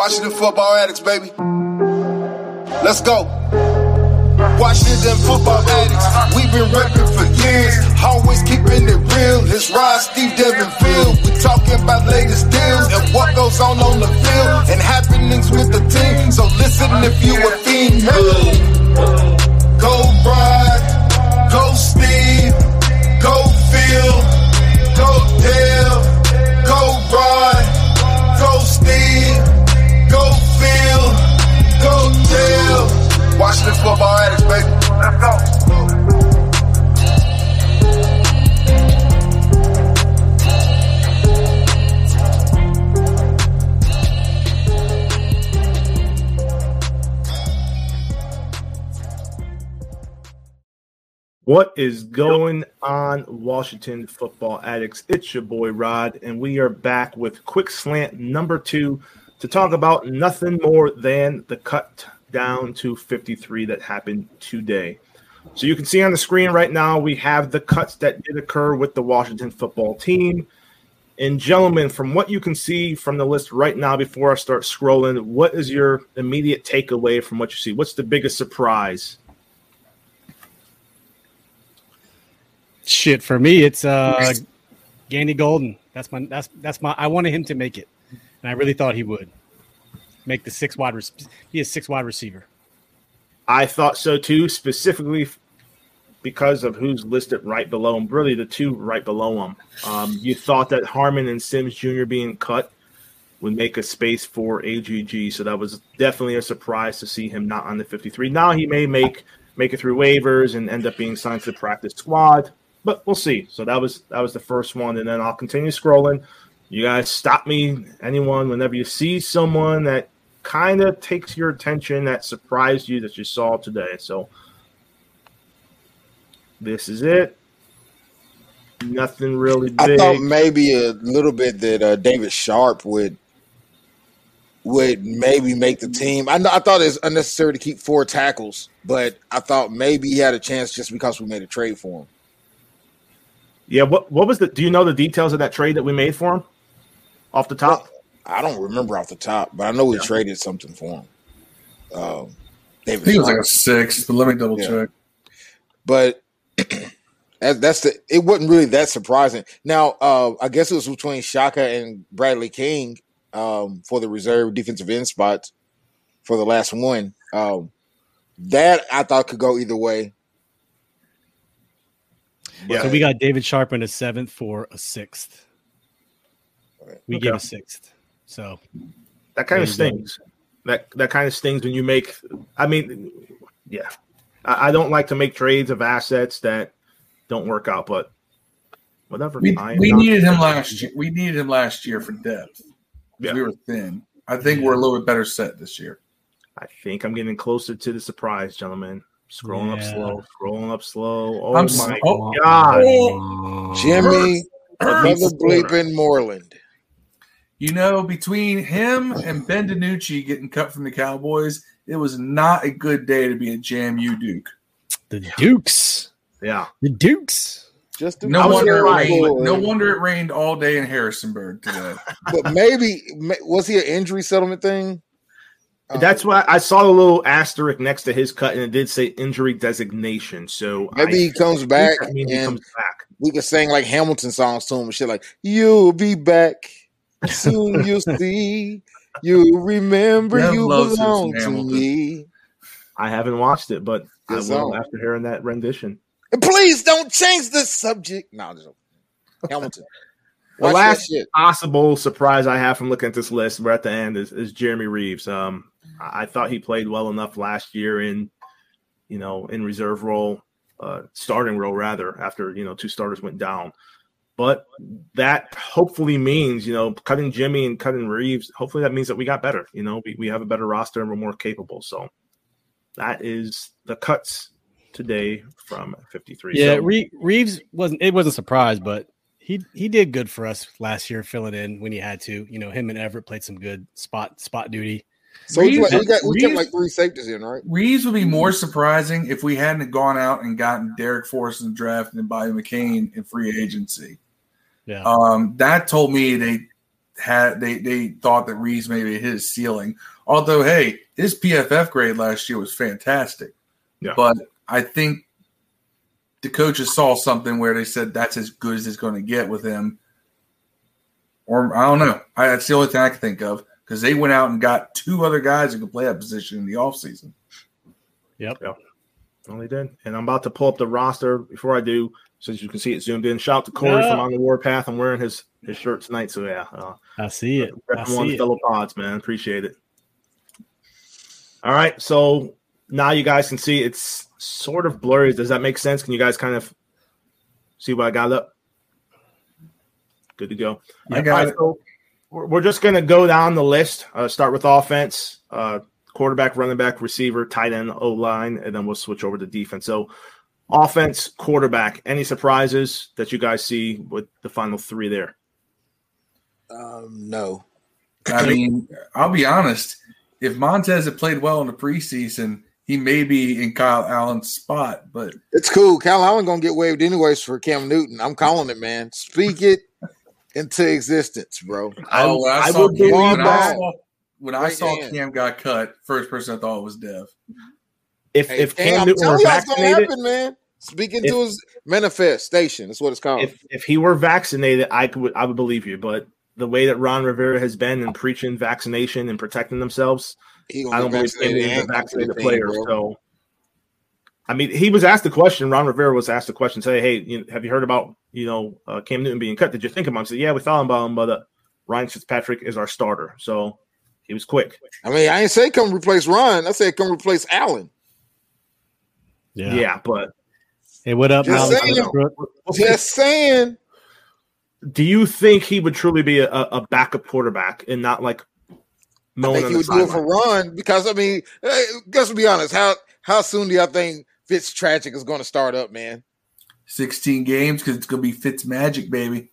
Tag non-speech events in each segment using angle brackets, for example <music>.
Washington football addicts, baby. Let's go. Washington football addicts. We've been rapping for years. Always keeping it real. It's Rod, Steve, Devin, Phil. We talking about latest deals and what goes on on the field and happenings with the team. So listen if you a fiend. Go Rod. Go Steve. Go Phil. Go Dale. Go Rod. Go Steve. Dale. Washington football addicts, baby. Let's go. What is going on, Washington football addicts? It's your boy Rod, and we are back with quick slant number two to talk about nothing more than the cut down to 53 that happened today. So you can see on the screen right now, we have the cuts that did occur with the Washington football team. And gentlemen, from what you can see from the list right now, before I start scrolling, what is your immediate takeaway from what you see? What's the biggest surprise? Shit, for me, it's uh Gandy Golden. That's my that's that's my I wanted him to make it. And I really thought he would make the six wide be a six wide receiver. I thought so too, specifically because of who's listed right below him. Really, the two right below him. Um, you thought that Harmon and Sims Jr. being cut would make a space for AGG, so that was definitely a surprise to see him not on the 53. Now he may make make it through waivers and end up being signed to the practice squad, but we'll see. So that was that was the first one, and then I'll continue scrolling. You guys stop me, anyone, whenever you see someone that kind of takes your attention that surprised you that you saw today. So this is it. Nothing really I thought maybe a little bit that uh, David Sharpe would would maybe make the team. I know, I thought it's unnecessary to keep four tackles, but I thought maybe he had a chance just because we made a trade for him. yeah, what what was the do you know the details of that trade that we made for him? Off the top? I don't remember off the top, but I know we Yeah. traded something for him. Um, I David think it was like a six, but let me double Yeah. check. but <clears throat> that, that's the. It wasn't really that surprising. Now, uh, I guess it was between Shaka and Bradley King um, for the reserve defensive end spots for the last one. Um, that I thought could go either way. Yeah. So we got David Sharpe in a seventh for a sixth. We Okay. give a sixth. So That kind of There go. stings. That that kind of stings when you make. I mean, yeah, I, I don't like to make trades of assets that don't work out, but whatever. We, we needed him last year. We needed him last year for depth. Yeah. We were thin. I think we're a little bit better set this year. I think I'm getting closer to the surprise, gentlemen. Scrolling up slow, scrolling up slow. Oh I'm my so- oh. god! Oh. Jimmy, another bleeping Moreland. You know, between him and Ben DiNucci getting cut from the Cowboys, it was not a good day to be a JMU Duke. the Dukes. Yeah, The Dukes. Just to No wonder, it rained, boy. no wonder it rained all day in Harrisonburg today. <laughs> But maybe was he an injury settlement thing? That's why I saw a little asterisk next to his cut, and it did say injury designation. So maybe I he comes back that means and he comes back. we could sing like Hamilton songs to him and shit like "You'll be back soon. You'll see. You'll remember you loves him some belong to Hamilton. me." I haven't watched it, but I will after hearing that rendition. And please don't change the subject. No, just Hamilton. The Watch last possible surprise I have from looking at this list, we're at the end, is, is Jeremy Reaves. Um, I I thought he played well enough last year in, you know, in reserve role, uh, starting role rather, after you know two starters went down. But that hopefully means, you know, cutting Jimmy and cutting Reaves. Hopefully that means that we got better. You know, we, we have a better roster and we're more capable. So that is the cuts today from 53. Yeah, So- Re- Reaves wasn't. It wasn't a surprise, but he he did good for us last year, filling in when he had to. You know, him and Everett played some good spot spot duty. So we, Reaves- we got we kept like three safeties in, right? Reaves would be more surprising if we hadn't gone out and gotten Darrick Forrest in the draft and Bobby McCain in free agency. Yeah, Um, that told me they had they they thought that Reaves maybe his ceiling. Although, hey, his PFF grade last year was fantastic. Yeah. But I think the coaches saw something where they said that's as good as it's going to get with him. Or I don't know. I, that's the only thing I can think of because they went out and got two other guys who could play that position in the offseason. Yep. Well, Only did. And I'm about to pull up the roster. Before I do, since you can see it zoomed in, shout out to Corey Yeah. from On the Warpath. I'm wearing his his shirt tonight. So yeah, uh, I see it. I repping one it. fellow pods, man. Appreciate it. All right, so now you guys can see it's sort of blurry. Does that make sense? Can you guys kind of see what I got up? Good to go. I got right, it. so we're we're just going to go down the list. Uh, start with offense, uh, quarterback, running back, receiver, tight end, O line, and then we'll switch over to defense. So, offense, quarterback. Any surprises that you guys see with the final three there? Um, no. I mean, I'll be honest. If Montez had played well in the preseason, he may be in Kyle Allen's spot. But It's cool. Kyle Allen gonna get waived anyways for Cam Newton. I'm calling it, man. Speak it into existence, bro. oh, when I, I saw would Cam, when I saw, when I saw. Cam got cut, first person I thought was Dev. If Hey, if Cam, Cam Newton were gonna vaccinated, happen, man. Speak into If- his manifestation. That's what it's called. if if he were vaccinated, I could I would believe you. But the way that Ron Rivera has been in preaching vaccination and protecting themselves, I don't believe Cam Newton's a and come to the vaccinated thing, player. bro. So, I mean, he was asked the question. Ron Rivera was asked the question. Say, hey, you know, have you heard about you know uh, Cam Newton being cut? Did you think about him? I said, yeah, we thought about him, but uh, Ryan Fitzpatrick is our starter, so he was quick. I mean, I ain't say come replace Ron. I said come replace Allen. Yeah, Yeah. but Hey, what up, Just Malcolm saying. Westbrook? Just saying. do you think he would truly be a, a backup quarterback and not like I think he would do it for sideline? Ron because I mean, let's be honest. How how soon do y'all think Fitz Tragic is going to start up, man? 16 games because it's going to be Fitz magic, baby.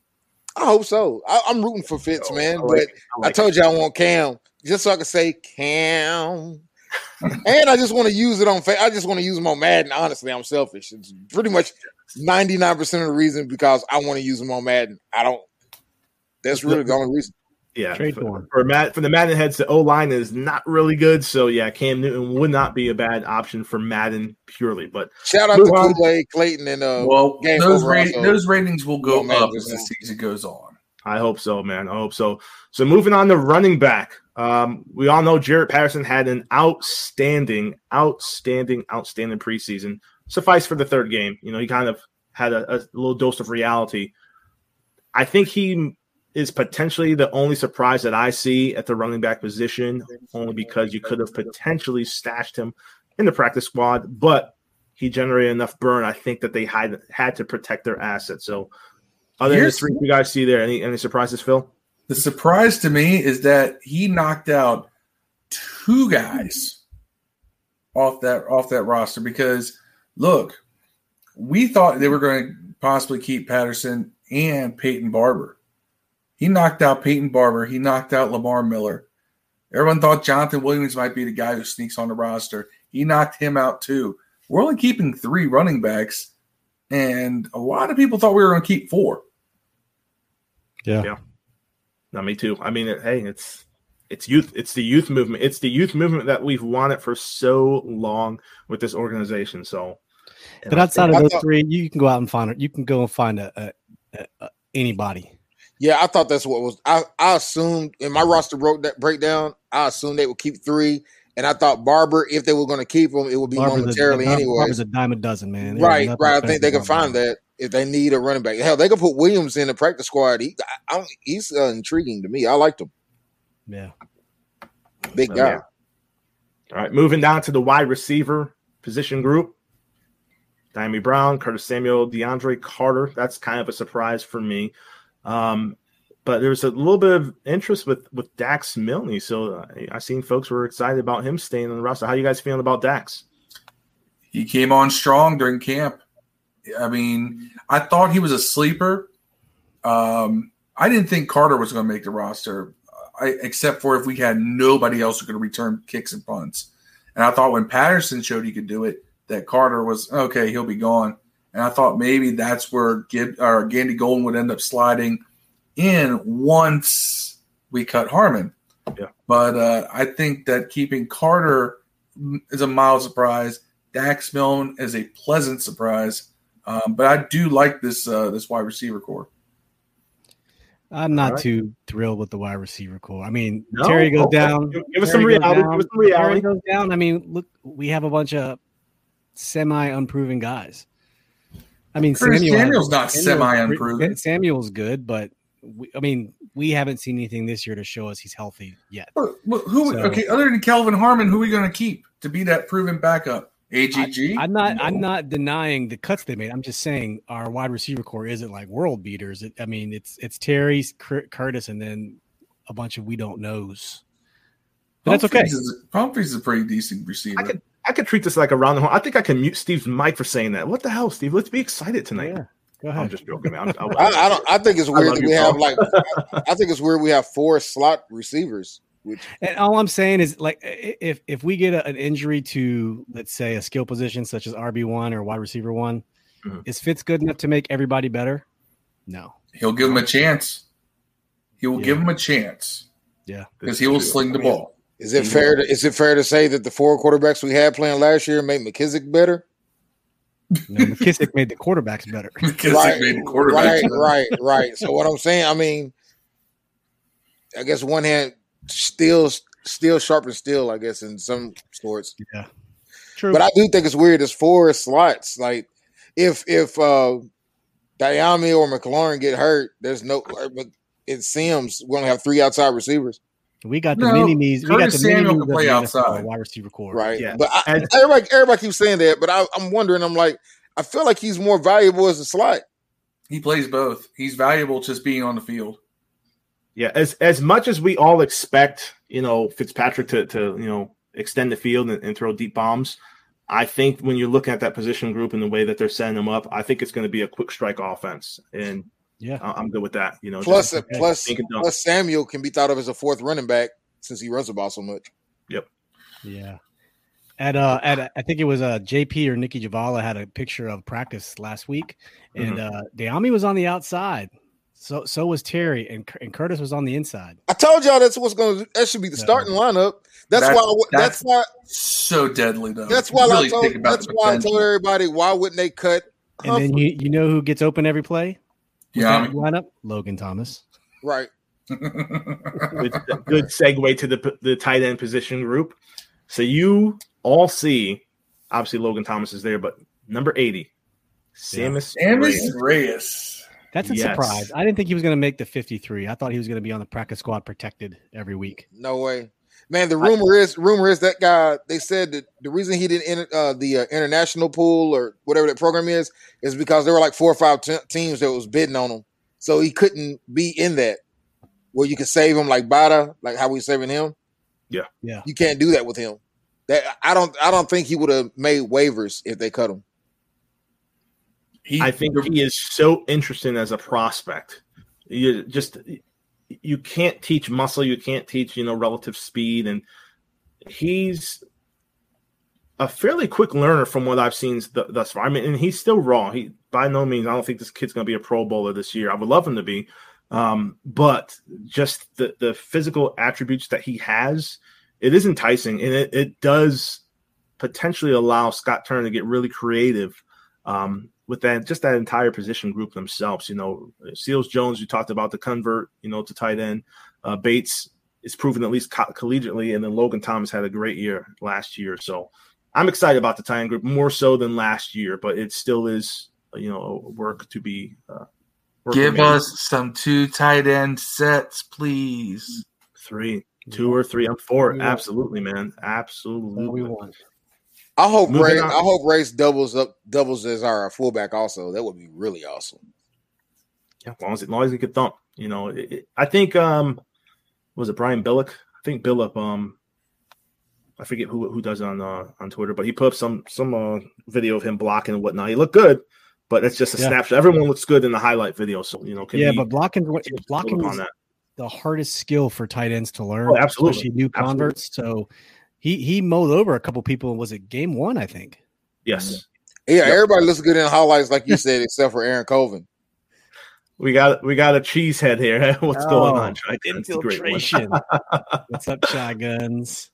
I hope so. I, I'm rooting for Fitz, oh, man. I but like it. I I like told you I want Cam just so I can say Cam. And I just want to use it on. Fa- I just want to use them on Madden. Honestly, I'm selfish. It's pretty much 99 percent of the reason because I want to use them on Madden. I don't. That's really the only reason. Yeah, Trade for, for him. for Matt for the Madden heads, the O line is not really good. So yeah, Cam Newton would not be a bad option for Madden purely. But Shout out to on. Kool Aid Clayton and uh. well, game those, over rate, also. those ratings will go up as the season goes on. I hope so, man. I hope so. So moving on to running back. Um, we all know Jaret Patterson had an outstanding, outstanding, outstanding preseason. Suffice for the third game. You know, he kind of had a, a little dose of reality. I think he is potentially the only surprise that I see at the running back position, only because you could have potentially stashed him in the practice squad, but he generated enough burn. I think that they had had to protect their assets. So, other than the three you guys see there, any any surprises, Phil? The surprise to me is that he knocked out two guys off that off that roster because look, we thought they were going to possibly keep Patterson and Peyton Barber. He knocked out Peyton Barber. He knocked out Lamar Miller. Everyone thought Jonathan Williams might be the guy who sneaks on the roster. He knocked him out too. We're only keeping three running backs, and a lot of people thought we were going to keep four. Yeah. No, me too. I mean, it, hey, it's it's youth. It's the youth movement. It's the youth movement that we've wanted for so long with this organization. So, But outside I of those thought- three, you can go out and find it. You can go and find a, a, a, a anybody. Yeah, I thought that's what was. I I assumed in my roster broke that breakdown. I assumed they would keep three, and I thought Barber, if they were going to keep him, it would be Barber's a- momentarily Barber's anyways. a dime a dozen, man. There's Right, right. I think they can find Barber. that if they need a running back. Hell, they could put Williams in the practice squad. He, I, I he's uh, intriguing to me. I liked him. Yeah. Big guy. yeah. All right, moving down to the wide receiver position group. Dyami Brown, Curtis Samuel, DeAndre Carter. That's kind of a surprise for me. Um, but there's a little bit of interest with with Dax Milne. So uh, I seen folks were excited about him staying on the roster. How you guys feeling about Dax? he came on strong during camp. I mean, I thought he was a sleeper. Um, I didn't think Carter was going to make the roster, I, except for if we had nobody else who could return kicks and punts. And I thought when Patterson showed he could do it, that Carter was okay. He'll be gone. And I thought maybe that's where Gib or Gandy Golden would end up sliding in once we cut Harmon. Yeah. But uh, I think that keeping Carter is a mild surprise. Dax Milne is a pleasant surprise. Um, but I do like this uh, this wide receiver core. I'm not Alright. too thrilled with the wide receiver core. I mean, No? Terry goes Okay. down. Give- give us some reality. down, Give us some Terry goes down. I mean, look, we have a bunch of semi unproven guys. I mean, Curtis Samuel Samuel's not semi-unproven. Samuel's good, but we, I mean, we haven't seen anything this year to show us he's healthy yet. But, but who? So- okay, other than Kelvin Harmon, who are we going to keep to be that proven backup? AGG. I'm not. No. I'm not denying the cuts they made. I'm just saying our wide receiver core isn't like world beaters. It, I mean, it's it's Terry, Curtis, and then a bunch of we don't knows. But that's okay. Humphries Is, Humphries is a pretty decent receiver. I could I could treat this like a round the horn. I think I can mute Steve's mic for saying that. What the hell, Steve? Let's be excited tonight. Yeah, go I'm just joking, man. I'm, <laughs> I, I don't. I think it's weird love that you, we have bro. like. I think it's weird we have four slot receivers. Which And all I'm saying is, like, if if we get a, an injury to, let's say, a skill position such as RB one or wide receiver one, Mhm. is Fitz good enough to make everybody better? No. He'll give him a chance. He will Yeah. give him a chance Yeah. because he will sling the ball. is it fair? To, is it fair to say that the four quarterbacks we had playing last year made McKissic better? No, McKissic made the quarterbacks better. <laughs> Because right, made the quarterback. right, right, right. So what I'm saying, I mean, I guess one hand still, still sharp and still. I guess in some sorts, Yeah. True. but I do think it's weird. It's four slots. Like if if uh Dyami or McLaurin get hurt, there's no. But it seems we only have three outside receivers, we got the No, mini knees. We got the mini Samuel knees can play the NFL outside. wide receiver core. right? Yeah. But I, everybody, everybody keeps saying that, but I, I'm wondering. I'm like, I feel like he's more valuable as a slot. He plays both. He's valuable just being on the field. Yeah, as as much as we all expect, you know, Fitzpatrick to to you know extend the field and, and throw deep bombs, I think when you're looking at that position group and the way that they're setting them up, I think it's going to be a quick strike offense, and Yeah. I- I'm good with that. You know, Plus, just- plus, Think it done. plus, Samuel can be thought of as a fourth running back since he runs the ball so much. Yep. Yeah. At uh at I think it was uh JP or Nicki Jhabvala had a picture of practice last week and Mm-hmm. uh Dyami was on the outside. So so was Terry and and Curtis was on the inside. I told y'all that's what's going to. That should be the Yeah. starting lineup. That's, That's- why. That's, that's- why. So deadly though. That's why really I told. That's the why I told everybody why wouldn't they cut? And then you you know who gets open every play? with Yeah, I that lineup? Logan Thomas. right. <laughs> good, good segue to the the tight end position group. So you all see, obviously Logan Thomas is there, but number eighty, Sammis. Sammis Reyes. Reyes. That's a Yes. surprise. I didn't think he was going to make the 53. I thought he was going to be on the practice squad protected every week. No way, man. The rumor is rumor is that guy. They said that the reason he didn't enter uh, the uh, international pool or whatever that program is is because there were like four or five te- teams that was bidding on him, so he couldn't be in that. Where you could save him like Bada, like how we saving him. Yeah, yeah. You can't do that with him. That I don't. I don't think he would have made waivers if they cut him. He, I think he is so interesting as a prospect. You just you can't teach muscle, you can't teach you know relative speed, and he's a fairly quick learner from what I've seen th- thus far. I mean, and he's still raw. He by no means I don't think this kid's going to be a Pro Bowler this year. I would love him to be, um, but just the the physical attributes that he has, it is enticing, and it, it does potentially allow Scott Turner to get really creative um, with that just that entire position group themselves. You know, Seals Jones, you talked about the convert, you know, to tight end. Uh, Bates is proven at least co- collegiately, and then Logan Thomas had a great year last year. So I'm excited about the tight end group more so than last year, but it still is, you know, work to be. Uh, work give remaining. us some two tight end sets, please. three, two or three. I'm for it. Absolutely, man. Absolutely. we won. I hope Moving Ray. on. I hope Race doubles up, doubles as our fullback. Also, that would be really awesome. Yeah, as long as, as long as he could thump, you know. It, it- I think um was it Brian Billick? I think Billup. Um, I forget who who does it on uh, on Twitter, but he put up some some uh, video of him blocking and whatnot. He looked good, but it's just a Yeah. snapshot. Everyone looks good in the highlight video, so you know. Can Yeah, he but blocking build blocking upon is that? the hardest skill for tight ends to learn, Oh, absolutely. especially new converts. So he he mowed over a couple people. And was it game one? I think. Yes. Yeah, Yep. everybody looks good in highlights, like you said, except for Aaron Colvin. We got we got a cheese head here. <laughs> What's going on? Oh, I didn't great one. Infiltration. <laughs> What's up, shotguns?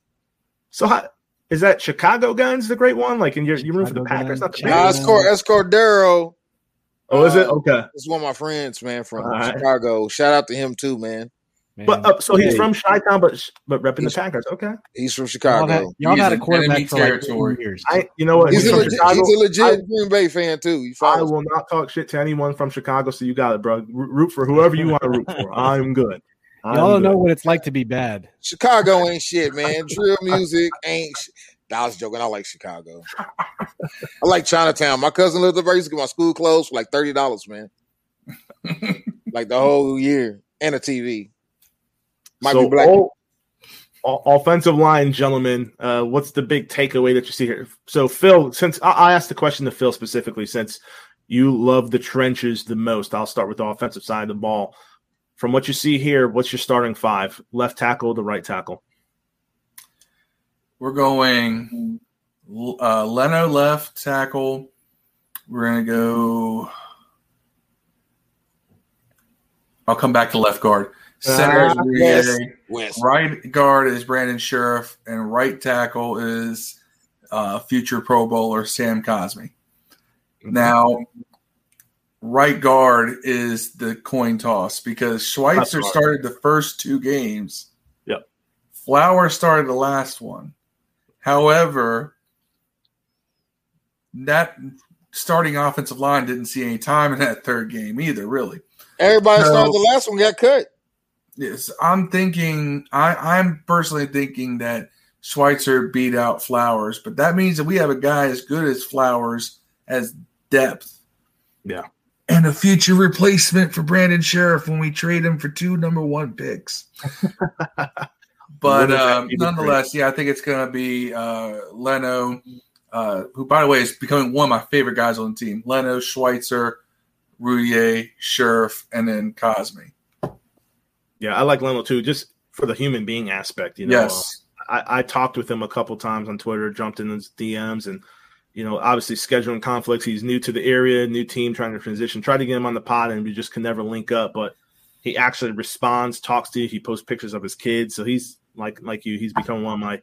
So how, is that Chicago Guns the great one? Like, in your you room for the Packers, not the Guns. Nah, Bears? it's Cor- it's Cordero. Oh, is it Uh, okay? It's one of my friends, man, from All right. Chicago. Shout out to him too, man. Man. But uh, so he's Hey, from Chi Town, but but repping the Packers. Okay, He's from y'all Chicago. had, y'all had a quarterback for like territory. two years. I you know what? He's, He's, a legit, he's a legit I- Green Bay fan too. He I follows. will not talk shit to anyone from Chicago, so you got it, bro. R- Root for whoever you want to root for. <laughs> I'm good. I'm Y'all good. know what it's like to be bad. Chicago ain't shit, man. Drill music ain't. Sh- I was joking. I like Chicago. I like Chinatown. My cousin lived up there. I used to get my school clothes for like thirty dollars, man. <laughs> like the whole year and a TV. Might so be black. all- all- offensive line, gentlemen. Uh, what's the big takeaway that you see here? So Phil, since I, I asked the question to Phil specifically, since you love the trenches the most, I'll start with the offensive side of the ball. From what you see here, what's your starting five? Left tackle, the right tackle. We're going uh, Leno left tackle. We're gonna go. I'll come back to left guard. Center is Ah, yes. West. Right guard is Brandon Scherff, and right tackle is uh, future Pro Bowler Sam Cosmi. Now, right guard is the coin toss because Schweitzer started the first two games. Yep. Flower started the last one. However, that starting offensive line didn't see any time in that third game either, really. Everybody No. started the last one got cut. Yes, I'm thinking. I, I'm personally thinking that Schweitzer beat out Flowers, but that means that we have a guy as good as Flowers as depth. Yeah. and a future replacement for Brandon Scherff when we trade him for two number one picks. <laughs> but um, nonetheless, yeah, I think it's going to be uh, Leno, uh, who, by the way, is becoming one of my favorite guys on the team. Leno, Schweitzer, Roullier, Scherff, and then Cosmi. Yeah, I like Leno too, just for the human being aspect. You know, yes. I, I talked with him a couple times on Twitter, jumped in his DMs, and you know, obviously scheduling conflicts. He's new to the area, new team, trying to transition. Tried to get him on the pod, and we just can never link up. But he actually responds, talks to you. He posts pictures of his kids, so he's like like you. He's become one of my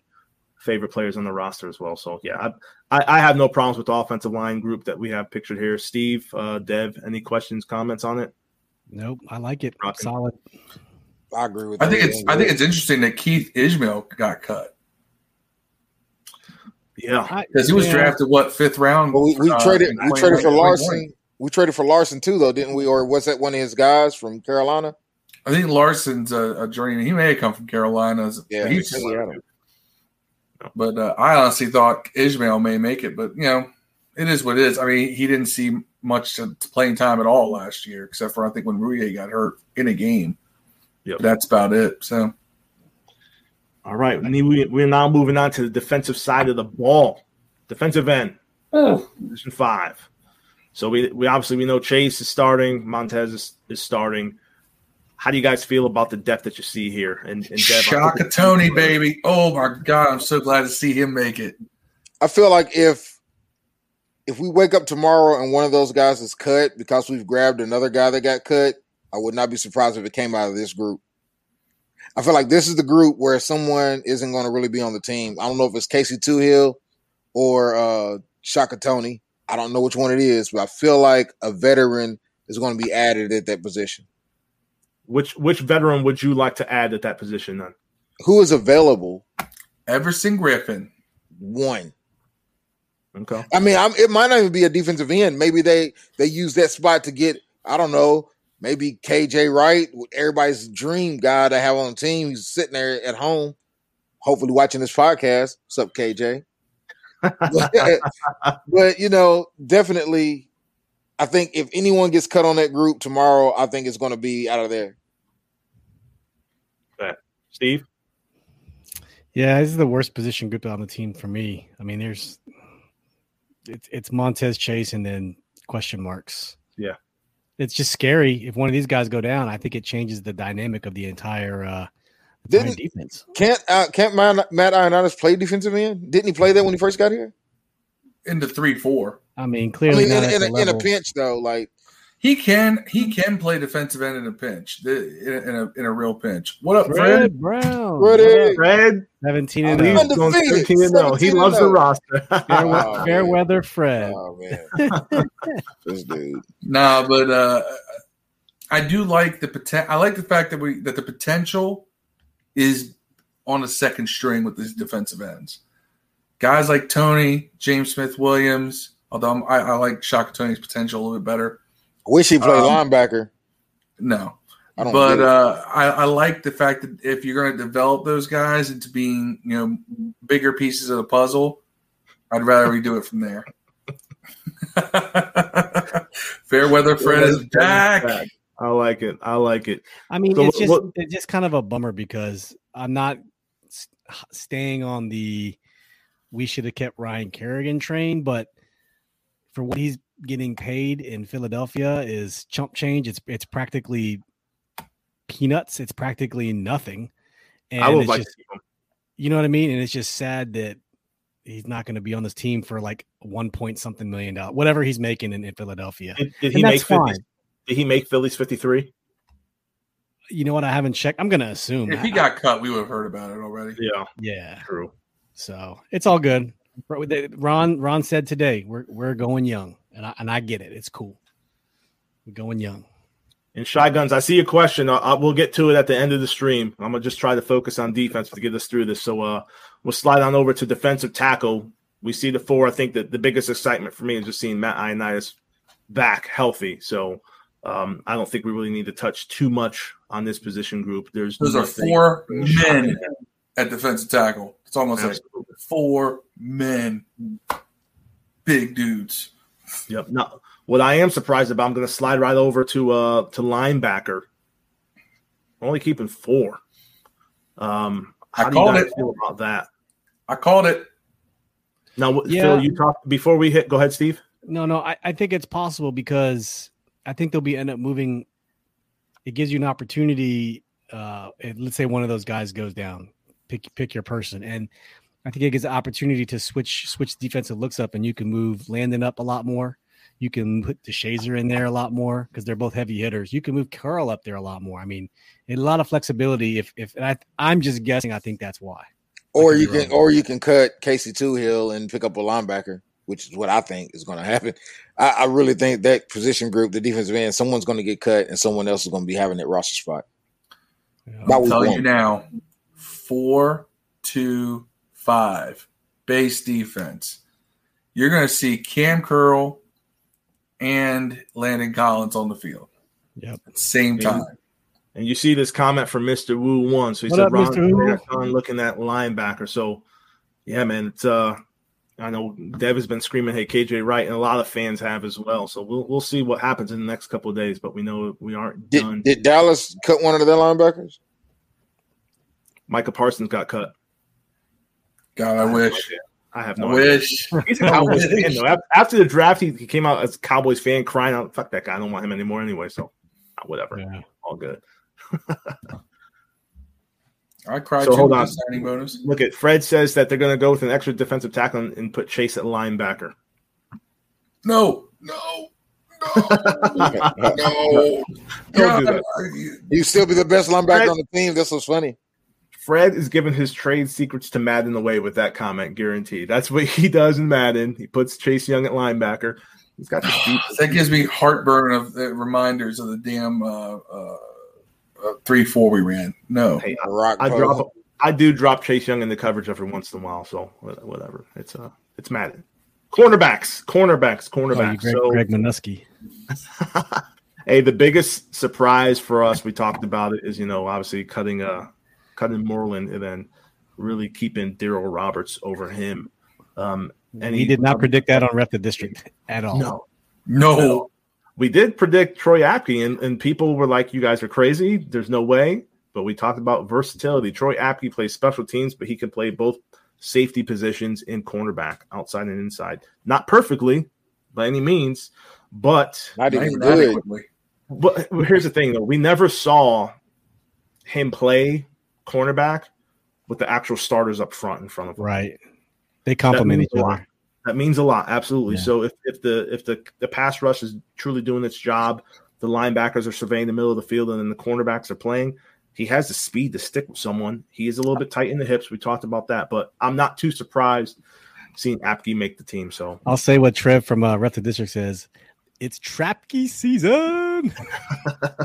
favorite players on the roster as well. So yeah, I I, I have no problems with the offensive line group that we have pictured here. Steve, uh, Dev, any questions, comments on it? Nope, I like it. Rocking. Solid. I agree with. I think everything, it's I think it's interesting that Keith Ismael got cut Yeah, because he was yeah. drafted what fifth round. But we, we uh, traded we traded for Larsen. We traded for Larsen too, though, didn't we? Or was that one of his guys from Carolina? I think Larsen's a, a journeyman. He may have come from Carolina. Yeah, He's- Seattle. but uh, I honestly thought Ismael may make it. But you know, it is what it is. I mean, he didn't see much to- playing time at all last year, except for I think when Roullier got hurt in a game. Yep. That's about it. So All right, we, we're now moving on to the defensive side of the ball, defensive end, oh. position five. So we we obviously we know Chase is starting, Montez is, is starting. How do you guys feel about the depth that you see here? And, and Dev, I think Shaka Toney, baby. Oh my God, I'm so glad to see him make it. I feel like if if we wake up tomorrow and one of those guys is cut because we've grabbed another guy that got cut, I would not be surprised if it came out of this group. I feel like this is the group where someone isn't going to really be on the team. I don't know if it's Casey Toohill or uh, Shaka Toney. I don't know which one it is, but I feel like a veteran is going to be added at that position. Which which veteran would you like to add at that position then? Who is available? Everson Griffen. One. Okay. I mean, I'm, it might not even be a defensive end. Maybe they they use that spot to get I don't know. Maybe KJ Wright, everybody's dream guy to have on the team. He's sitting there at home, hopefully watching this podcast. What's up, KJ? <laughs> but you know, definitely, I think if anyone gets cut on that group tomorrow, I think it's going to be out of there. Steve? Yeah, this is the worst position group on the team for me. I mean, there's it's it's Montez Chase and then question marks. Yeah. It's just scary. If one of these guys go down, I think it changes the dynamic of the entire uh Didn't- defense. Can't uh, can't Matt, Matt Ioannidis play defensive end? Didn't he play that when he first got here? In the three four. I mean, I clearly mean, not in, in, a, in a pinch though, like he can he can play defensive end in a pinch, in a, in a, in a real pinch. What up, Fred? Fred Brown. Freddy. Fred, 17 he's and He's going 13 and 0. He loves and the roster. <laughs> Fair, Oh, fair weather Fred. Oh man, <laughs> this dude. Nah, but uh, I do like the potential. I like the fact that we that the potential is on the second string with these defensive ends. Guys like Toney, James Smith Williams. Although I'm, I, I like Shaka Toney's potential a little bit better. Wish he played Um, linebacker. No, I don't. but uh, I, I like the fact that if you're going to develop those guys into being you know bigger pieces of the puzzle, I'd rather we do it from there. <laughs> Fairweather Fred is back. I like it. I like it. I mean, So it's what- just what- it's just kind of a bummer because I'm not s- staying on the we should have kept Ryan Kerrigan train, but for what he's getting paid in Philadelphia is chump change. It's it's practically peanuts. It's practically nothing. And I would like just, to keep him. you know what I mean? And it's just sad that he's not going to be on this team for like one point something million dollars, whatever he's making in, in Philadelphia. Did, did he make 50, fine. Did he make Phillies 53? You know what? I haven't checked. I'm going to assume. If he I- got cut, we would have heard about it already. Yeah, yeah. true. So it's all good. Ron Ron said today we're we're going young, and I and I get it. It's cool. We're going young. And Shy Guns, I see your question. I, I, we'll get to it at the end of the stream. I'm gonna just try to focus on defense to get us through this. So uh, we'll slide on over to defensive tackle. We see the four. I think that the biggest excitement for me is just seeing Matt Ioannidis back healthy. So um, I don't think we really need to touch too much on this position group. There's Those are four men at defensive tackle. It's almost like four men, big dudes. Yep. Now, what I am surprised about, I'm going to slide right over to uh to linebacker. Only keeping four. Um, I how do you called guys it. feel about that? I called it. Now, Yeah. Phil, you talk before we hit. Go ahead, Steve. No, no, I, I think it's possible because I think they'll be end up moving. It gives you an opportunity. Uh, if, let's say one of those guys goes down, pick pick your person, and I think it gives an opportunity to switch switch defensive looks up, and you can move Landon up a lot more. You can put the Shazer in there a lot more because they're both heavy hitters. You can move Carl up there a lot more. I mean, a lot of flexibility. If if and I, I'm just guessing, I think that's why. Or you can, wrong. or you can cut Casey Toohill and pick up a linebacker, which is what I think is going to happen. I, I really think that position group, the defensive end, someone's going to get cut and someone else is going to be having that roster spot. By I'll week tell you now, four, two, five, base defense. You're going to see Kam Curl and Landon Collins on the field Yep. at the same time. And you see this comment from Mister Wu one. So he What said, up, "Ron, Mr. Wu? Ron looking at linebacker." So, yeah, man, it's uh, I know Dev has been screaming, "Hey, KJ Wright," and a lot of fans have as well. So we'll we'll see what happens in the next couple of days. But we know we aren't done. Did, did Dallas cut one of their linebackers? Micah Parsons got cut. God, I wish. I have I no idea. wish. He's a <laughs> Cowboys fan though. After the draft, he, he came out as a Cowboys fan, crying out, "Fuck that guy! I don't want him anymore." Anyway, so uh, whatever, Yeah. all good. I cried So hold on. signing bonus. Look at Fred says that they're going to go with an extra defensive tackle and, and put Chase at linebacker. No, <laughs> no, no, no. Don't do that. You still be the best linebacker Fred- on the team. That's what's funny. Fred is giving his trade secrets to Madden away with that comment, guaranteed. That's what he does in Madden. He puts Chase Young at linebacker. He's got this <sighs> deep. That gives me heartburn of the reminders of the damn uh, uh, uh, three four we ran. No, Hey, I, Rock I drop. I do drop Chase Young in the coverage every once in a while. So whatever. It's uh, it's Madden. Cornerbacks, cornerbacks, Oh, cornerbacks. Greg, so Greg Manusky. <laughs> hey, the biggest surprise for us, we talked about it, is you know obviously cutting uh cutting Moreland and then really keeping Darryl Roberts over him. Um, and he did not predict that on Rep the District at all. No, no. No. we did predict Troy Apke, and, and people were like, "You guys are crazy. There's no way." But we talked about versatility. Troy Apke plays special teams, but he can play both safety positions in cornerback, outside and inside. Not perfectly by any means, but Not Not even even good. adequately. but here's the thing though, we never saw him play cornerback with the actual starters up front in front of them. Right. They complement each other. That means a lot, absolutely. Yeah. So if, if the if the the pass rush is truly doing its job, the linebackers are surveying the middle of the field, and then the cornerbacks are playing. He has the speed to stick with someone. He is a little bit tight in the hips. We talked about that, but I'm not too surprised seeing Apke make the team. So I'll say what Trev from uh, Rep the District says. It's Trapke season.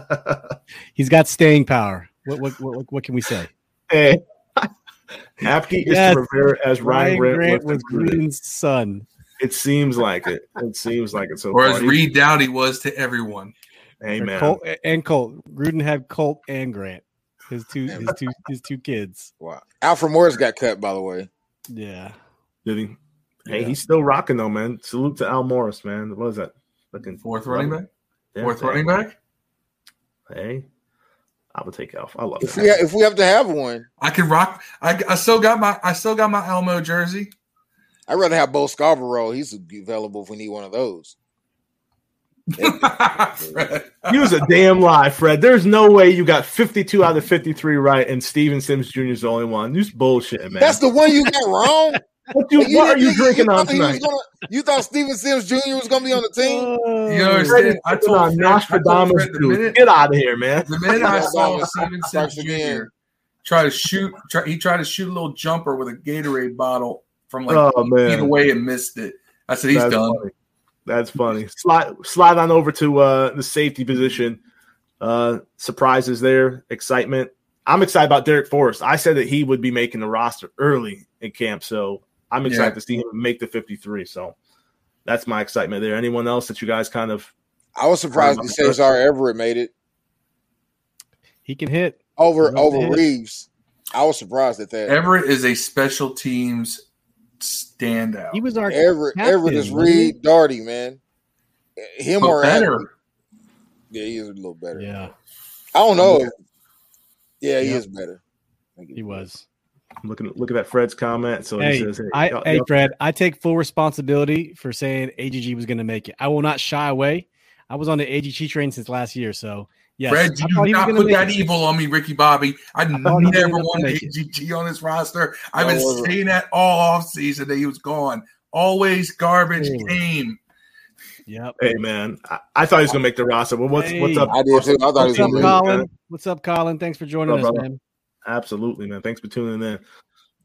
<laughs> He's got staying power. What what what, what can we say? hey, <laughs> Apke Yes. is to revere as Ryan, Ryan Grant, Grant was was to Gruden. Gruden's son. It seems like it. It seems like it. So Or as far. Reed Doughty was to everyone. hey Or Colt and Colt. Gruden had Colt and Grant. His two his two his two kids. Wow. Alfred Morris got cut, by the way. Yeah. did he? Hey, Yeah. he's still rocking though, man. Salute to Al Morris, man. What is that? Looking Fourth running back. Yeah, Fourth running back. Hey, I would take Alf. I love If that. we ha- if we have to have one, I can rock. I, I still got my I still got my Elmo jersey. I'd rather have Bo Scarborough. He's available if we need one of those. Fred. <laughs> Use a damn lie, Fred. There's no way you got 52 out of 53 right, and Steven Sims Jr. is the only one. You bullshit, man. That's the one you got wrong. What, you, what are you didn't- drinking on thought he was tonight? gonna- you thought Steven Sims Jr. was going to be on the team? You Oh, understand? I told on Fred, I told Nostradamus Fred the minute Get out of here, man. the minute I saw Nostradamus Steven Sims Jr. try to shoot, try, he tried to shoot a little jumper with a Gatorade bottle from like Oh, eight man. feet away and missed it. I said he's That's done. Funny. That's funny. Slide slide on over to uh, the safety position. Uh, surprises there, excitement. I'm excited about Darrick Forrest. I said that he would be making the roster early in camp, so I'm excited Yeah. to see him make the 53. So that's my excitement there. Anyone else that you guys kind of I was surprised that Cesar Everett made it he can hit. over Love over to hit. Reaves. I was surprised at that. Everett is a special teams standout. He was our Everett, captain, Everett is? Reed Doughty, man. Him But or better. Everett. Yeah, he is a little better. Yeah, I don't know. if- yeah, he Yeah. is better. he was. Looking looking at Fred's comment. So Hey, he says, "Hey, I, y'all- hey, y'all- Fred, I take full responsibility for saying AGG was going to make it. I will not shy away. I was on the AGG train since last year, so yes, Fred, I you do not put that it. evil on me, Ricky Bobby. I, thought he was never wanted make it. AGG on this roster. I've been No, it wasn't. saying that all offseason that he was gone. Always garbage Really? came. Yep. Hey man, I, I thought he was gonna make the roster. But what's what's up? I did too. I thought he was What's up, gonna Colin? What's up, Colin? Thanks for joining What's up, us, brother? man. Absolutely, man. Thanks for tuning in.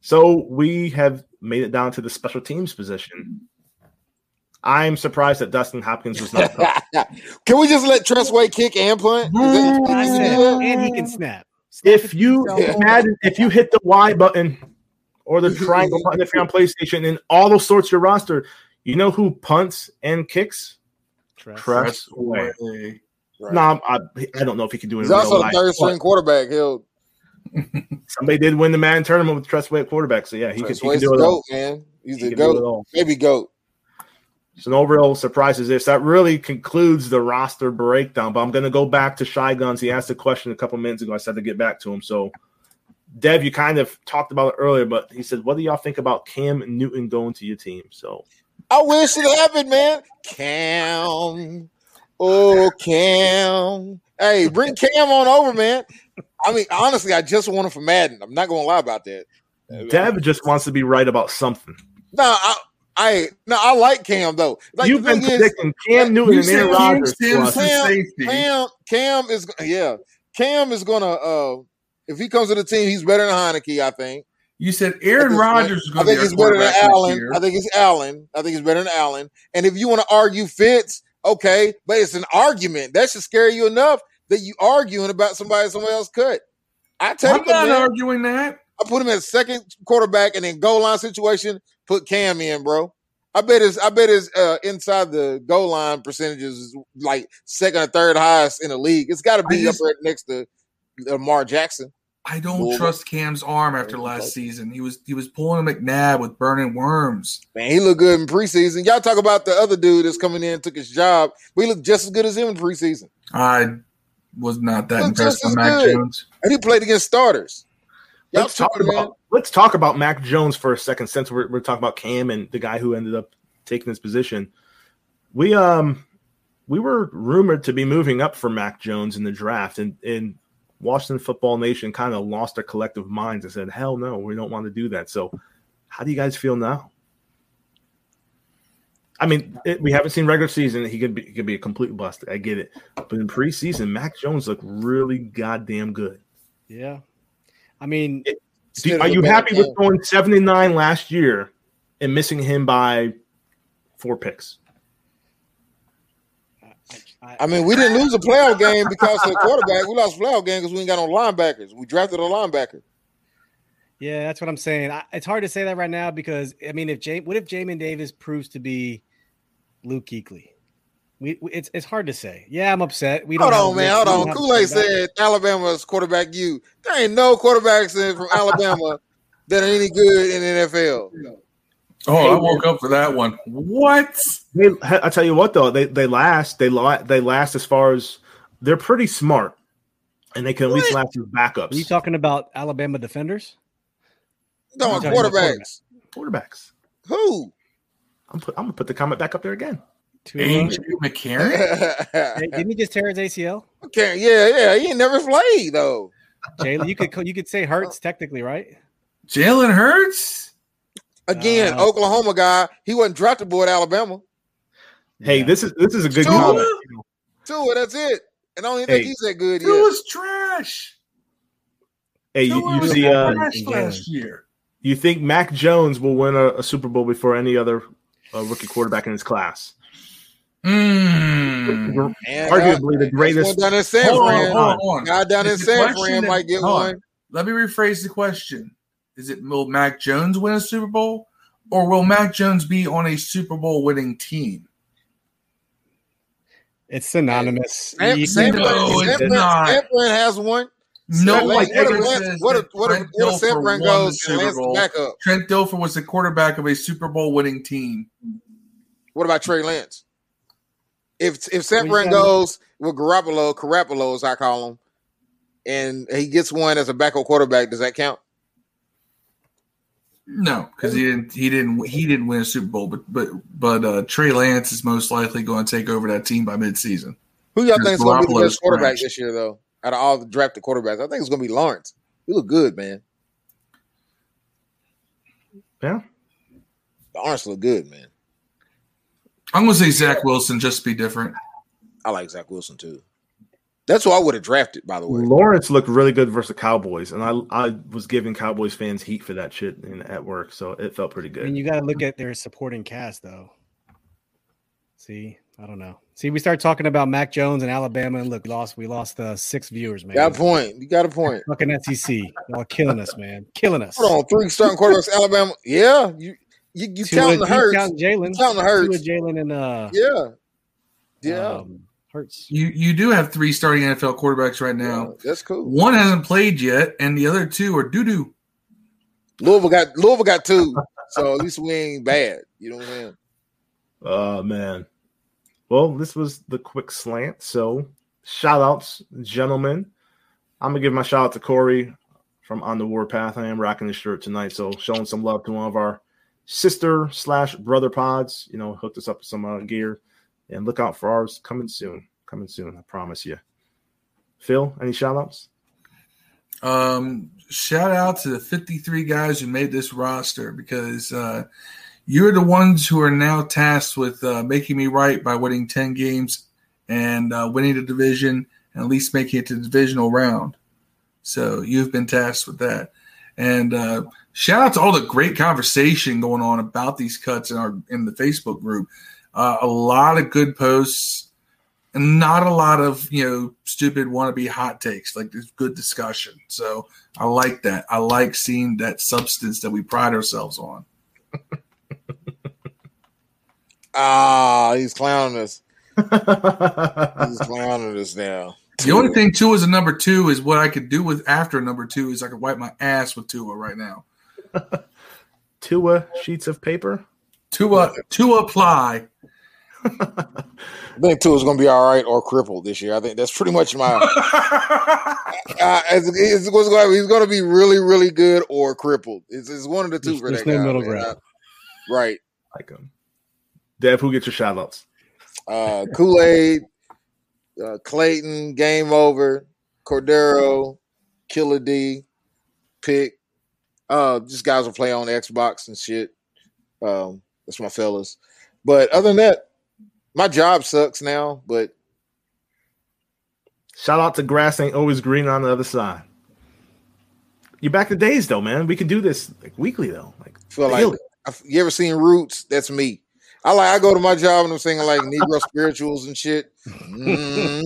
So we have made it down to the special teams position. I'm surprised that Dustin Hopkins was not. <laughs> Can we just let Tress Way kick and punt? Is that- I is said, that- and he can snap. Snap if you imagine if you hit the Y button or the <laughs> triangle button if you're on PlayStation and all those sorts your roster, you know who punts and kicks? Trust. Tress Way. Way. Right. No, I'm- I, I don't know if he can do it. He's in also the life, third string quarterback. He'll <laughs> Somebody did win the man tournament with Tress Way at quarterback, so yeah, he can, he can do it all. man. He's He the can do it goat. Maybe goat. So no real surprises there. So that really concludes the roster breakdown. But I'm going to go back to Shy Guns. He asked a question a couple minutes ago. I said to get back to him. So, Dev, you kind of talked about it earlier, but he said, "What do y'all think about Cam Newton going to your team?" So I wish it happened, man. Cam. Oh, Cam. Hey, bring Cam on over, man. I mean, honestly, I just want him for Madden. I'm not going to lie about that. Dev just wants to be right about something. No, I, I, no, I like Cam though. Like You've been thing is, Cam Newton You and said Aaron Cam Rodgers. to is Cam- safety. Cam, Cam is, yeah, Cam is gonna. uh If he comes to the team, he's better than Heinicke. I think. You said Aaron think- Rodgers is I going to be think our he's better than Allen. I think it's Allen. I think he's better than Allen. And if you want to argue Fitz, okay, but it's an argument that should scare you enough that you arguing about somebody somebody else cut. I take I'm him, not arguing that. I put him at second quarterback and then goal line situation. Put Cam in, bro. I bet his I bet his uh, inside the goal line percentages is like second or third highest in the league. It's got to be just- up there next to Lamar Jackson. I don't trust Cam's arm after last season. He was he was pulling a McNabb with burning worms. Man, he looked good in preseason. Y'all talk about the other dude that's coming in and took his job. We looked just as good as him in preseason. I was not that Look impressed with Mac good. Jones. And he played against starters. Y'all Let's talk tripping, man. about let's talk about Mac Jones for a second, since we're, we're talking about Cam and the guy who ended up taking his position. We um we were rumored to be moving up for Mac Jones in the draft, and and Washington Football Nation kind of lost their collective minds and said, "Hell no, we don't want to do that." So, how do you guys feel now? I mean, it, we haven't seen regular season. He could be he could be a complete bust. I get it, but in preseason, Mac Jones looked really goddamn good. Yeah, I mean, Do, are you happy with going seventy nine last year and missing him by four picks? I, I mean, we didn't lose a playoff game because of the quarterback. We lost a playoff game because we ain't got no linebackers. We drafted a linebacker. Yeah, that's what I'm saying. I, it's hard to say that right now because I mean, if Jay, what if Jamin Davis proves to be Luke Kuechly? We, we, it's it's hard to say. Yeah, I'm upset. We don't hold on, man. Hold on. Kool Aid said Alabama's quarterback. You there ain't no quarterbacks in from Alabama that are any good in the NFL. Oh, I woke up for that one. What? They, I tell you what, though, they they last. They they last as far as they're pretty smart, and they can at what? least last as backups. Are you talking about Alabama defenders? No, quarterbacks. Quarterbacks. Who? I'm, put, I'm gonna put the comment back up there again. Andrew McCarron. <laughs> Didn't he just tear his ACL? Okay, yeah, yeah. He ain't never played though. Jalen, you could you could say Hurts technically, right? Jalen Hurts. Again, uh, Oklahoma guy. He wasn't draftable at Alabama. Hey, yeah. this is this is a good Tua? comment. Tua, that's it. And I don't even hey, think he's that good Tua's was trash. Hey, you, you see, uh, last year. You think Mac Jones will win a, a Super Bowl before any other uh, rookie quarterback in his class? Mm. Arguably the greatest. Down in San Fran. Hold on, hold on. Guy down in San Fran might get one. On. Let me rephrase the question: Is it will Mac Jones win a Super Bowl, or will Mac Jones be on a Super Bowl winning team? It's synonymous. San, San, no, San, San Fran has one. No, like what if what if what if, what if San Fran goes back up? Trent Dilfer was the quarterback of a Super Bowl winning team. What about Trey Lance? If if San Fran goes with Garoppolo, Garoppolo as I call him, and he gets one as a backup quarterback, does that count? No, because he didn't. He didn't. He didn't win a Super Bowl. But but but uh, Trey Lance is most likely going to take over that team by midseason. Who y'all think is going to be the best quarterback this year, though? Out of all the drafted quarterbacks. I think it's going to be Lawrence. He look good, man. Yeah. The Lawrence look good, man. I'm going to say Zach Wilson just to be different. I like Zach Wilson too. That's who I would have drafted, by the way. Lawrence looked really good versus the Cowboys, and I I was giving Cowboys fans heat for that shit in, at work, so it felt pretty good. I mean, you got to look at their supporting cast, though. See, I don't know. See, we start talking about Mac Jones and Alabama, and look, lost. We lost uh, six viewers, man. Got a point. You got a point. Fucking SEC, y'all killing us, man, killing us. Hold on, three starting quarterbacks, Alabama. Yeah, you you, you counting the Hurts? Counting Jalen, counting the Hurts, Jalen, and uh, yeah, yeah. Um, Hurts. You you do have three starting NFL quarterbacks right now. Yeah, that's cool. One hasn't played yet, and the other two are doo doo. Louisville got Louisville got two, so at least we ain't bad. You know what I'm saying? Oh man. Well, this was the quick slant. So, shout outs, gentlemen. I'm to give my shout out to Corey from On the Warpath. I am rocking this shirt tonight. So, showing some love to one of our sister slash brother pods. You know, hooked us up with some uh, gear. And look out for ours coming soon. Coming soon, I promise you. Phil, any shout outs? Um, shout out to the 53 guys who made this roster because uh, you're the ones who are now tasked with uh, making me right by winning 10 games and uh, winning the division and at least making it to the divisional round. So you've been tasked with that. And uh, shout out to all the great conversation going on about these cuts in our in the Facebook group. Uh, a lot of good posts and not a lot of you know stupid wannabe hot takes. Like there's good discussion. So I like that. I like seeing that substance that we pride ourselves on. Ah, he's clowning us. he's <laughs> clowning us now. The only thing Tua is a number two is what I could do with after number two is I could wipe my ass with Tua right now. <laughs> Tua sheets of paper. Tua Tua apply. I think Tua is going to be all right or crippled this year. I think that's pretty much my. <laughs> uh, it's, it's, it's going he's going to be really, really good or crippled. It's, it's one of the two there's, for that no middle ground. right. Like him. Dev, who gets your shout outs? Uh, Kool Aid, uh, Clayton, Game Over, Cordero, Killer D, Pick. Uh, just guys will play on Xbox and shit. Um, that's my fellas. But other than that, my job sucks now. But Shout out to grass ain't always green on the other side. You're back to days though, man. We can do this like weekly though. Like feel like you ever seen Roots? That's me. I like I go to my job and I'm singing like Negro spirituals and shit. Mm,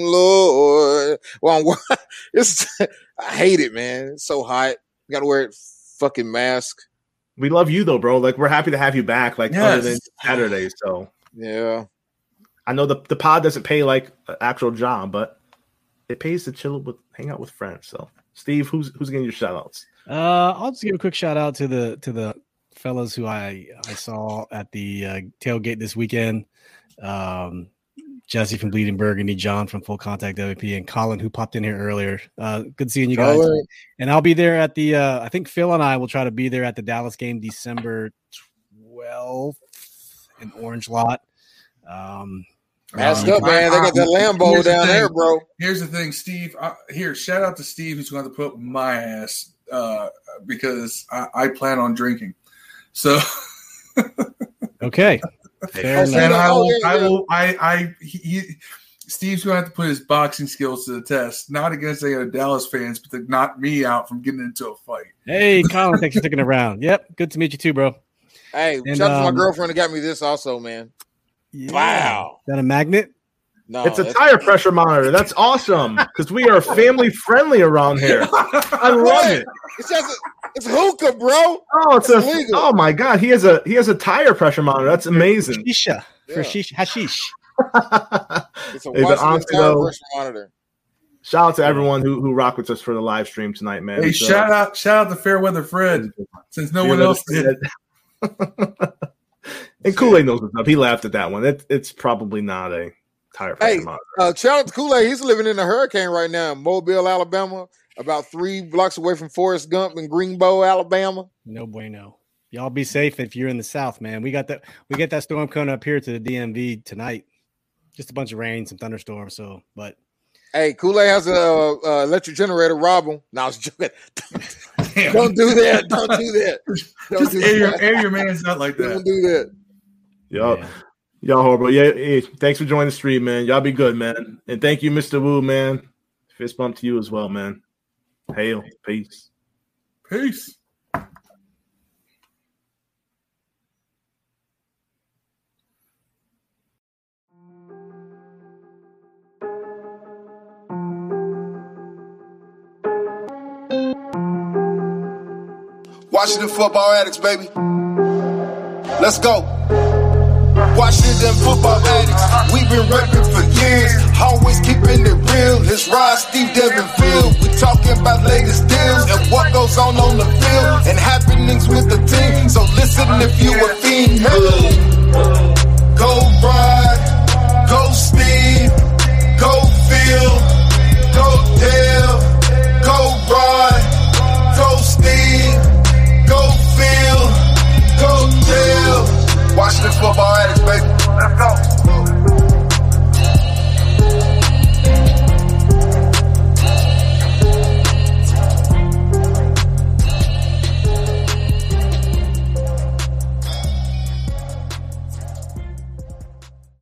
<laughs> Lord, well, I'm, <laughs> it's I hate it, man. It's so hot. Got to wear it fucking mask. we love you though, bro. Like we're happy to have you back. Like other than Saturday. So Yeah, I know the the pod doesn't pay like an actual job, but it pays to chill with hang out with friends. So Steve, who's who's getting your shout outs? Uh, I'll just give a quick shout out to the to the fellas who I I saw at the uh, tailgate this weekend. Um, Jesse from Bleeding Burgundy, John from Full Contact WP, and Colin who popped in here earlier. Uh, good seeing you guys. Colin. And I'll be there at the. Uh, I think Phil and I will try to be there at the Dallas game, December twelfth, in Orange Lot. Um, mask um, up, man. They got that Lambo Here's the down there, bro. Here's the thing, Steve. Uh, here, shout out to Steve who's going to put my ass uh, because I, I plan on drinking. So, Okay. Fair Okay. enough. and I Oh, will, I will, I, I, he, he, Steve's going to have to put his boxing skills to the test, not against any of the Dallas fans, but to knock me out from getting into a fight. Hey, Colin, thanks for sticking around. Yep, good to meet you too, bro. Hey, And, shout out to my um, girlfriend that got me this also, man. Yeah. Wow. Is that a magnet? No, it's a tire pressure monitor. That's awesome because we are family friendly around here. <laughs> I love What? it. It's just a, it's hookah, bro. Oh, it's It's a illegal. oh my god. He has a he has a tire pressure monitor. That's amazing. Shisha Yeah. for shish hashish. <laughs> It's a Hey, Washington tire pressure monitor. Shout out to everyone who who rocked with us for the live stream tonight, man. Hey, It's, uh, shout out, shout out to Fairweather Fred, since no one else did. <laughs> and Kool Aid knows what's up. He laughed at that one. It, it's probably not a tire pressure Hey, monitor. Uh, shout out to Kool Aid. He's living in a hurricane right now in Mobile, Alabama, about three blocks away from Forrest Gump in Greenbow, Alabama. No bueno. Y'all be safe if you're in the south, man. We got that we get that storm coming up here to the DMV tonight. Just a bunch of rain, some thunderstorms. So, but Hey, Kool Aid has a uh, electric generator. Rob him. No, I was joking. <laughs> Don't do that. Don't do that. <laughs> Don't Just do air your, that. air your man's out like that. Don't do that. Yo, yeah. y'all horrible. Yeah, hey, thanks for joining the stream, man. Y'all be good, man. And thank you, Mr. Wu, man. Fist bump to you as well, man. Hail, peace. Peace. Washington football addicts, baby. Let's go. Washington football addicts. We've been repping for years. Always keeping it real. It's Rod, Steve, Devin, Phil. We talking about latest deals and what goes on on the field and happenings with the team. So listen if you a fiend. Hello. Go Rod. Go Steve. Go Phil. Go Dale. Go Rod. Go Steve. Go Phil. Go Dale. Watch this football addicts, baby. Let's go.